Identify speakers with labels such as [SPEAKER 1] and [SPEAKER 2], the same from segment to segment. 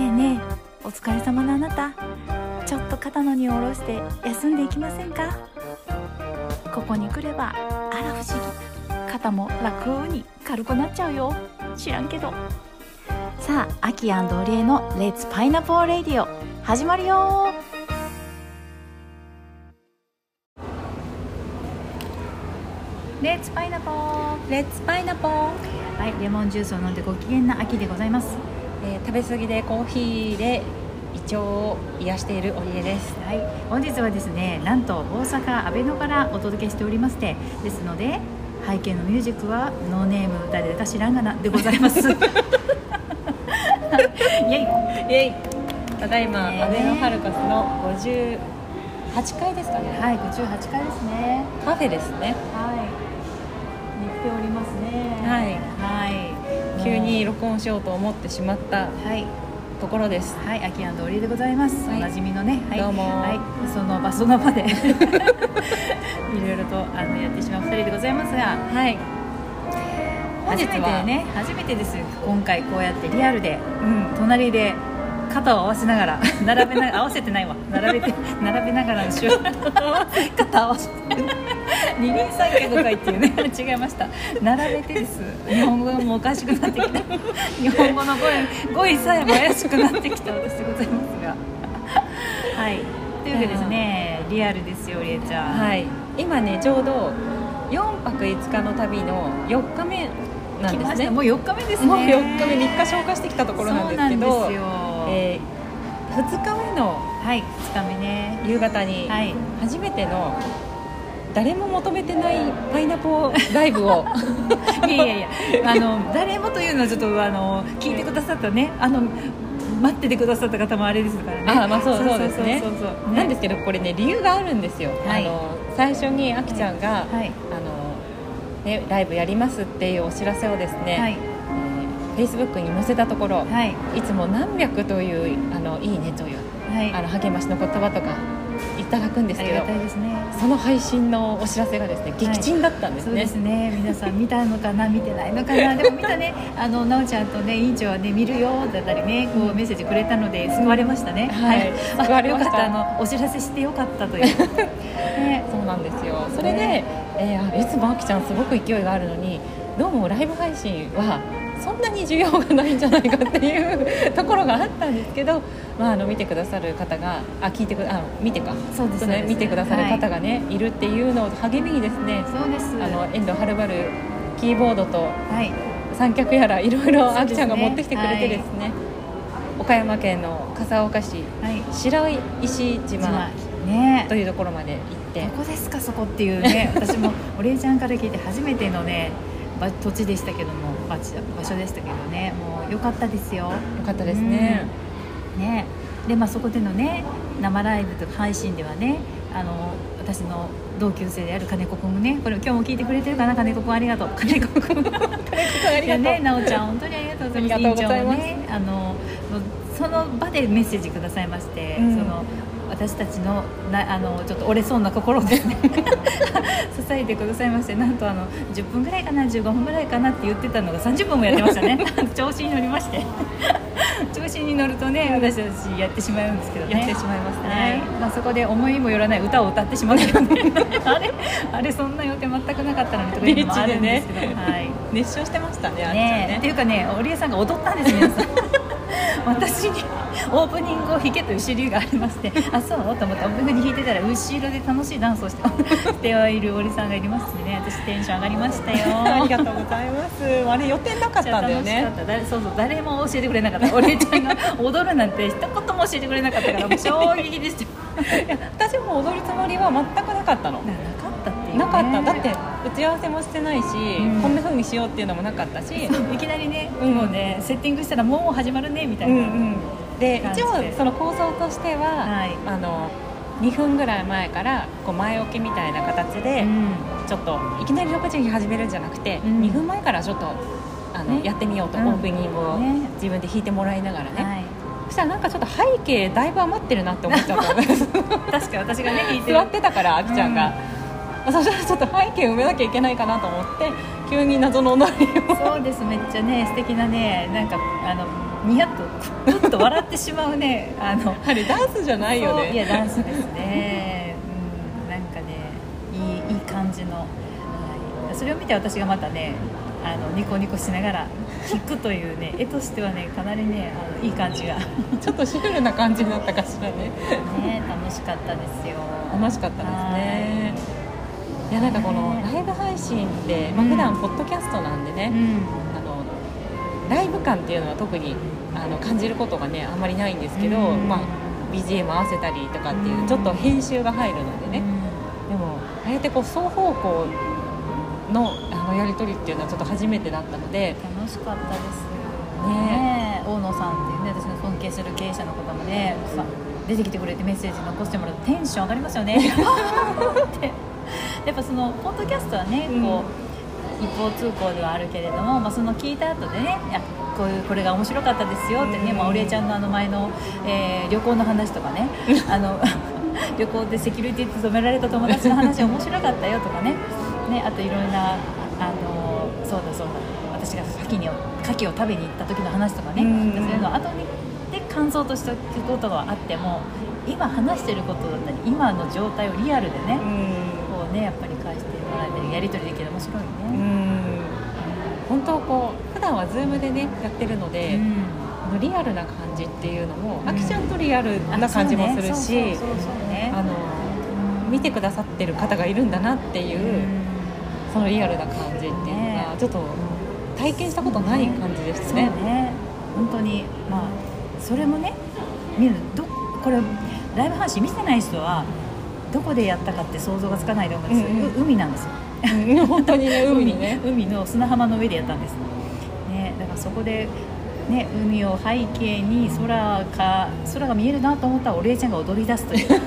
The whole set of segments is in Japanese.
[SPEAKER 1] えねえお疲れ様のあなた。ちょっと肩の荷を下ろして休んでいきませんか？ここに来ればあら不思議。肩も楽に軽くなっちゃうよ。知らんけど。さあアキオリエの「レッツパイナポーレディオ」始まるよ。レッツパイナポー
[SPEAKER 2] レッツパイナポー、
[SPEAKER 1] はいレモンジュースを飲んでご機嫌な秋でございます
[SPEAKER 2] えー食べ過ぎでコーヒーで胃腸を癒しているオリエです。
[SPEAKER 1] はい、本日はですねなんと大阪阿倍野からお届けしておりましてですので背景のミュージックはノーネーム誰だか知らんがなでございます。イエイ。
[SPEAKER 2] イエイ。ただいま、
[SPEAKER 1] ねえ。
[SPEAKER 2] アベノハルカスの58階ですかね、
[SPEAKER 1] はい58回ですね。
[SPEAKER 2] カフェですね。
[SPEAKER 1] はい。に来ておりますね。
[SPEAKER 2] はい
[SPEAKER 1] はい
[SPEAKER 2] 急に録音しようと思ってしまった
[SPEAKER 1] はい。
[SPEAKER 2] ところです。
[SPEAKER 1] はい、秋安通りでございます。
[SPEAKER 2] はい。
[SPEAKER 1] おなじみのね、はい、
[SPEAKER 2] どうも。
[SPEAKER 1] はい、その場その場でいろいろとあのやってしまう二人でございますが、
[SPEAKER 2] はい。
[SPEAKER 1] 初めて
[SPEAKER 2] は。
[SPEAKER 1] ね、初めてですよ。今回こうやってリアルで
[SPEAKER 2] うん。
[SPEAKER 1] 隣で肩を合わせながら並べな合わせてないわ。並べて並べながらの収録。肩合わせ。て二人三脚会っていうね違いました。並べてです。日本語がもうおかしくなってきた。日本語の語彙語彙さえも怪しくなってきた私でございますが。はい。というわけでですねリアルですよりえちゃん。
[SPEAKER 2] はい。今ねちょうど4泊5日の旅の4日目なん
[SPEAKER 1] 来
[SPEAKER 2] ですね。
[SPEAKER 1] もう4日目ですね。
[SPEAKER 2] もう4日目3日消化してきたところなんですけどえ2日目の
[SPEAKER 1] はい。2日目ね
[SPEAKER 2] 夕方に
[SPEAKER 1] はい。
[SPEAKER 2] 初めての誰も求めてないパイナポーライブを。
[SPEAKER 1] いやいやいや。あの誰もというのはちょっとあの聞いてくださったね。あの待っててくださった方もあれですからね。
[SPEAKER 2] あまあそうそうですね。なんですけどこれね理由があるんですよ、
[SPEAKER 1] はい。
[SPEAKER 2] あの最初にあきちゃんが、
[SPEAKER 1] はい。
[SPEAKER 2] あのね、ライブやりますっていうお知らせをですね、
[SPEAKER 1] はい。
[SPEAKER 2] えー、Facebook に載せたところ、
[SPEAKER 1] はい。
[SPEAKER 2] い、つも何百というあのいいねという
[SPEAKER 1] はい。
[SPEAKER 2] あの励ましの言葉とかいただくんですけど
[SPEAKER 1] ね
[SPEAKER 2] その配信のお知らせがですね撃沈だったんですね、
[SPEAKER 1] そうですね。皆さん見たのかな見てないのかな。でも見たね。あのなおちゃんとね委員長はね見るよだったりねこうメッセージくれたので救われましたね、
[SPEAKER 2] はい。救われました。
[SPEAKER 1] あよかった。あのお知らせしてよかったという。ね。
[SPEAKER 2] そうなんですよ。それで、えーあいつもあきちゃんすごく勢いがあるのにどうもライブ配信はそんなに需要がないんじゃないかっていうところがあったんですけど、まあ、あの見てくださる方があ聞いてくあ見てか。
[SPEAKER 1] そうです
[SPEAKER 2] ね
[SPEAKER 1] そうです。
[SPEAKER 2] 見てくださる方がね、い、るっていうのを励みにですね
[SPEAKER 1] そうです。
[SPEAKER 2] あの遠藤はるばるキーボードと
[SPEAKER 1] はい。
[SPEAKER 2] 三脚やらいろいろあきちゃんが持ってきてくれてですね岡山県の笠岡市
[SPEAKER 1] はい。
[SPEAKER 2] 白石島
[SPEAKER 1] ね。
[SPEAKER 2] というところまで行って。
[SPEAKER 1] どこですかそこっていうね私もお礼ちゃんから聞いて初めてのね場土地でしたけども場所場所でしたけどね。もう良かったですよ。
[SPEAKER 2] よかったですね。
[SPEAKER 1] ね。でまあそこでのね生ライブとか配信ではねあの私の同級生である金子くんもねこれ今日も聞いてくれてるかな？金子くんありがとう。金子くん
[SPEAKER 2] あ
[SPEAKER 1] いやねなおちゃん本当にありがとうございます。委員長もねあのその場でメッセージくださいまして、
[SPEAKER 2] うん。
[SPEAKER 1] その私たちのなあのちょっと折れそうな心をですね 支えてくださいましてなんとあの10分ぐらいかな15分ぐらいかなって言ってたのが30分もやってましたね。調子に乗りまして。調子に乗るとね私たちやってしまうんですけどね。
[SPEAKER 2] やってしまいますね。
[SPEAKER 1] はい。まあ、そこで思いもよらない歌を歌ってしまう あれ？あれそんな予定全くなかったのにとかいうのもあるんですけど、はい。
[SPEAKER 2] 熱唱してましたね、あきちゃん
[SPEAKER 1] ね。って
[SPEAKER 2] ね。
[SPEAKER 1] いうかね織江さんが踊ったんです皆さん私にオープニングを弾けという主流がありましてあそう？と思ってオープニングに弾いてたら後ろで楽しいダンスをしてはいる織江さんがいますんでね。私テンション上がりましたよ。
[SPEAKER 2] ありがとうございます。あれ予定なかったんだよね。
[SPEAKER 1] そうそう誰も教えてくれなかった。織江ちゃんが踊るなんて一言も教えてくれなかったから衝撃でした。
[SPEAKER 2] 私も踊るつもりは全くなかったの。
[SPEAKER 1] なかった。
[SPEAKER 2] だって打ち合わせもしてないし、
[SPEAKER 1] ん。
[SPEAKER 2] こんな風にしようっていうのもなかったし。
[SPEAKER 1] いきなりね、
[SPEAKER 2] うん。
[SPEAKER 1] もうねセッティングしたらもう始まるねみたいな、
[SPEAKER 2] うんうん。で一応その構想としては、
[SPEAKER 1] はい。
[SPEAKER 2] あの2分ぐらい前からこう前置きみたいな形で、
[SPEAKER 1] うん。
[SPEAKER 2] ちょっといきなり6時に始めるんじゃなくて、
[SPEAKER 1] うん。
[SPEAKER 2] 2分前からちょっとあの、
[SPEAKER 1] ね。
[SPEAKER 2] やってみようと、
[SPEAKER 1] うん。
[SPEAKER 2] オープニングを
[SPEAKER 1] ね。
[SPEAKER 2] 自分で弾いてもらいながらね、
[SPEAKER 1] はい。
[SPEAKER 2] そしたらなんかちょっと背景だいぶ余ってるなって思っちゃった。
[SPEAKER 1] 確かに私がね
[SPEAKER 2] 座ってたからあきちゃんが、そしたらちょっと背景埋めなきゃいけないかなと思って急に謎の踊りを。
[SPEAKER 1] そうですめっちゃね素敵なねなんかあのニヤッとふっと笑ってしまうね あの
[SPEAKER 2] あれダンスじゃないよ
[SPEAKER 1] そういや
[SPEAKER 2] ね
[SPEAKER 1] ダンスですね、うん、なんかねいいいい感じの、はい、それを見て私がまたねあのニコニコしながら弾くというね 絵としてはねかなりねあのいい感じが。ね
[SPEAKER 2] ちょっとシュールな感じになったかしらね
[SPEAKER 1] 楽しかったですよ。
[SPEAKER 2] 楽しかったですねいやなんかこのライブ配信って、まあ
[SPEAKER 1] うん。
[SPEAKER 2] 普段ポッドキャストなんでね、
[SPEAKER 1] うん。
[SPEAKER 2] あのライブ感っていうのは特にあの感じることがねあんまりないんですけど、
[SPEAKER 1] うん。
[SPEAKER 2] まあ、BGM 合わせたりとかっていううん。ちょっと編集が入るのでね、でもああやってこう双方向のあのやり取りっていうのはちょっと初めてだったので
[SPEAKER 1] 楽しかったです
[SPEAKER 2] ね。
[SPEAKER 1] 大野さんっていうね私の尊敬する経営者の方もねさ出てきてくれてメッセージ残してもらうとテンション上がりますよね。って やっぱそのポッドキャストはねこう、一方通行ではあるけれども、まあ、その聞いた後でねいやこういうこれが面白かったですよってね、まあ、おりえちゃんのあの前の、えー旅行の話とかねあの 旅行でセキュリティ務められた友達の話面白かったよとかねねあといろんなあのそうだそうだ私が牡蠣に牡蠣を食べに行った時の話とかね、
[SPEAKER 2] うん。
[SPEAKER 1] そういうのを後にで感想として聞くことがあっても今話してることだったり今の状態をリアルでね、こうねやっぱり返してもらえたりやり取りできる面白い
[SPEAKER 2] うんう
[SPEAKER 1] ね。
[SPEAKER 2] ん。本当こう普段は Zoom でねやってるので、のリアルな感じっていうのも、
[SPEAKER 1] うん。
[SPEAKER 2] あきちゃんとリアルな感じもするし見てくださってる方がいるんだなっていう、そのリアルな感じっていうの
[SPEAKER 1] ね。
[SPEAKER 2] がちょっと体験したことない感じでしたね。
[SPEAKER 1] ね。本当にまあそれもねみんなどこれライブ配信見てない人はどこでやったかって想像がつかないと思うんです。
[SPEAKER 2] うんうん。
[SPEAKER 1] う海なんですよ。
[SPEAKER 2] うん本当にね 海にね。
[SPEAKER 1] 海の砂浜の上でやったんです。ねだからそこでね海を背景に空か空が見えるなと思ったらお礼ちゃんが踊り出すという。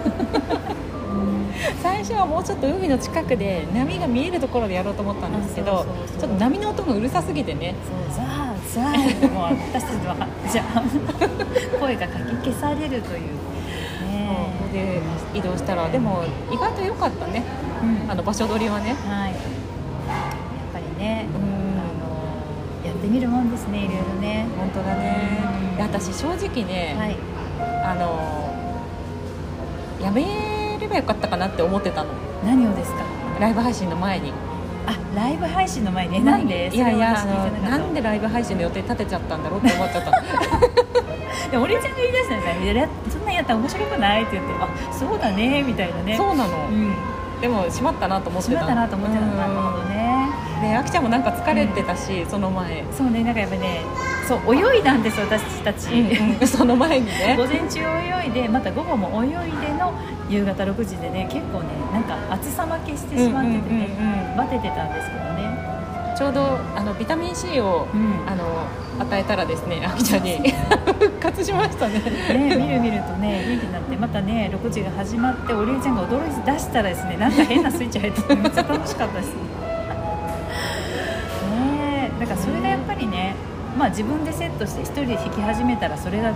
[SPEAKER 2] 最初はもうちょっと海の近くで波が見えるところでやろうと思ったんですけどちょっと波の音がうるさすぎてね。
[SPEAKER 1] そうザーザーってもう私たちはじゃあ 声がかき消されるというね
[SPEAKER 2] で移動したらでも意外と良かったね。
[SPEAKER 1] うん。
[SPEAKER 2] あの場所取りはね。
[SPEAKER 1] はい。やっぱりね。
[SPEAKER 2] う
[SPEAKER 1] あ
[SPEAKER 2] ん。
[SPEAKER 1] のやってみるもんですねいろいろね。
[SPEAKER 2] 本当だね。
[SPEAKER 1] うん。
[SPEAKER 2] で私正直ね、
[SPEAKER 1] はい。
[SPEAKER 2] あのやめればよかったかなって思ってたの。
[SPEAKER 1] 何をですか？
[SPEAKER 2] ライブ配信の前に。
[SPEAKER 1] あライブ配信の前ね。なんで
[SPEAKER 2] いやいや
[SPEAKER 1] な
[SPEAKER 2] んでライブ配信の予定立てちゃったんだろうって思っちゃった
[SPEAKER 1] でも俺ちゃんが言い出したんですよいやったら面白くないって言ってあそうだねみたいなね。
[SPEAKER 2] そうなの、
[SPEAKER 1] うん。
[SPEAKER 2] でもしまったなと思ってた。
[SPEAKER 1] しまったなと思ってた
[SPEAKER 2] うん
[SPEAKER 1] なるほどね。
[SPEAKER 2] であきちゃんもなんか疲れてたし、その前、
[SPEAKER 1] そうねなんかやっぱねそう泳いだんです私たち、
[SPEAKER 2] その前にね。
[SPEAKER 1] 午前中泳いでまた午後も泳いでの夕方6時でね結構ねなんか暑さ負けしてしまっててね、
[SPEAKER 2] うんうんうんうん。
[SPEAKER 1] バテてたんですけどね、
[SPEAKER 2] ちょうどあのビタミン C を、
[SPEAKER 1] うん。
[SPEAKER 2] あの与えたらですねあきちゃんに復活しましたね。
[SPEAKER 1] ね、みるみるとね元気になってまたね6時が始まっておりえちゃんが踊り出したらですねなんか変なスイッチ入っててめっちゃ楽しかったです。ねえだからそれがやっぱりねまあ自分でセットして一人で弾き始めたらそれが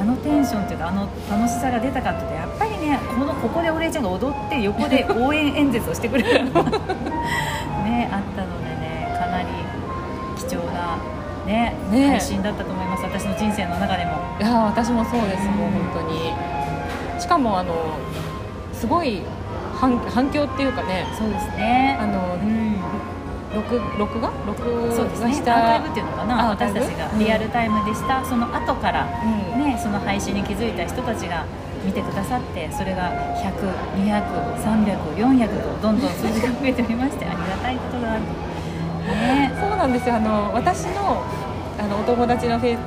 [SPEAKER 1] あのテンションというかあの楽しさが出たかっていうとやっぱりねこのここでおりえちゃんが踊って横で応援演説をしてくれるのが ねあったので。ねかなり貴重なね
[SPEAKER 2] ね。
[SPEAKER 1] 配信だったと思います。私の人生の中でも。
[SPEAKER 2] いや私もそうですもう本当に。しかもあのすごい反反響っていうかね。
[SPEAKER 1] そうですね。
[SPEAKER 2] あの
[SPEAKER 1] うん。
[SPEAKER 2] 録録画？録
[SPEAKER 1] そうですね。アーカイブっていうのかな。私たちがリアルタイムでした、その後から
[SPEAKER 2] うん。
[SPEAKER 1] ねその配信に気づいた人たちが見てくださってそれが100200300400とどんどん数字が増えておりましてありがたいことだなとね。
[SPEAKER 2] そうなんですよ。あの私のあのお友達のフェ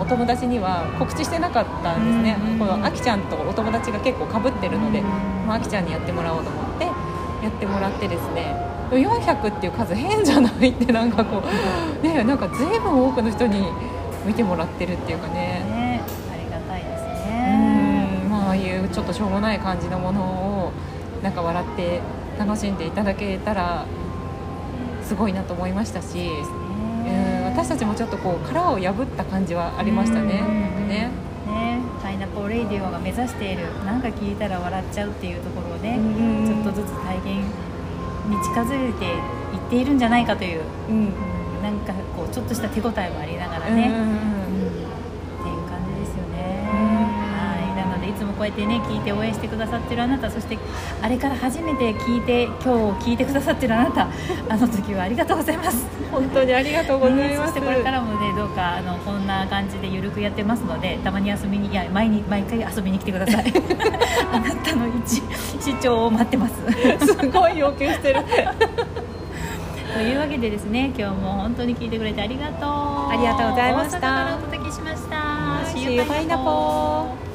[SPEAKER 2] お友達には告知してなかったんですね、
[SPEAKER 1] うんうんうん。
[SPEAKER 2] このあきちゃんとお友達が結構かぶってるので、
[SPEAKER 1] うん
[SPEAKER 2] まあ、あきちゃんにやってもらおうと思ってやってもらってですね。400っていう数変じゃないってなんかこうねなんか随分多くの人に見てもらってるっていうかね。
[SPEAKER 1] ねありがたいです
[SPEAKER 2] う
[SPEAKER 1] ね
[SPEAKER 2] ん。まあああいうちょっとしょうもない感じのものをなんか笑って楽しんでいただけたらすごいなと思いましたし、うん、私たちもちょっとこう殻を破った感じはありましたね。
[SPEAKER 1] うん
[SPEAKER 2] ね。
[SPEAKER 1] ね。パイナップルレイディオが目指しているなんか聞いたら笑っちゃうっていうところをね、
[SPEAKER 2] うん
[SPEAKER 1] ちょっとずつ体現に近づいていっているんじゃないかという、
[SPEAKER 2] うん。
[SPEAKER 1] うん、なんかこうちょっとした手応えもありながらね、こうやってね聞いて応援してくださってるあなたそしてあれから初めて聞いて今日聞いてくださってるあなたあの時はありがとうございます。
[SPEAKER 2] 本当にありがとうございます、
[SPEAKER 1] そしてこれからもねどうかあのこんな感じでゆるくやってますのでたまに遊びにいや毎に毎回遊びに来てくださいあなたの一視聴を待ってます。
[SPEAKER 2] すごい要求してる。
[SPEAKER 1] というわけでですね今日も本当に聞いてくれてありがとう。
[SPEAKER 2] ありがとうございました。
[SPEAKER 1] 大阪からお届けしました。
[SPEAKER 2] See you, パイナポー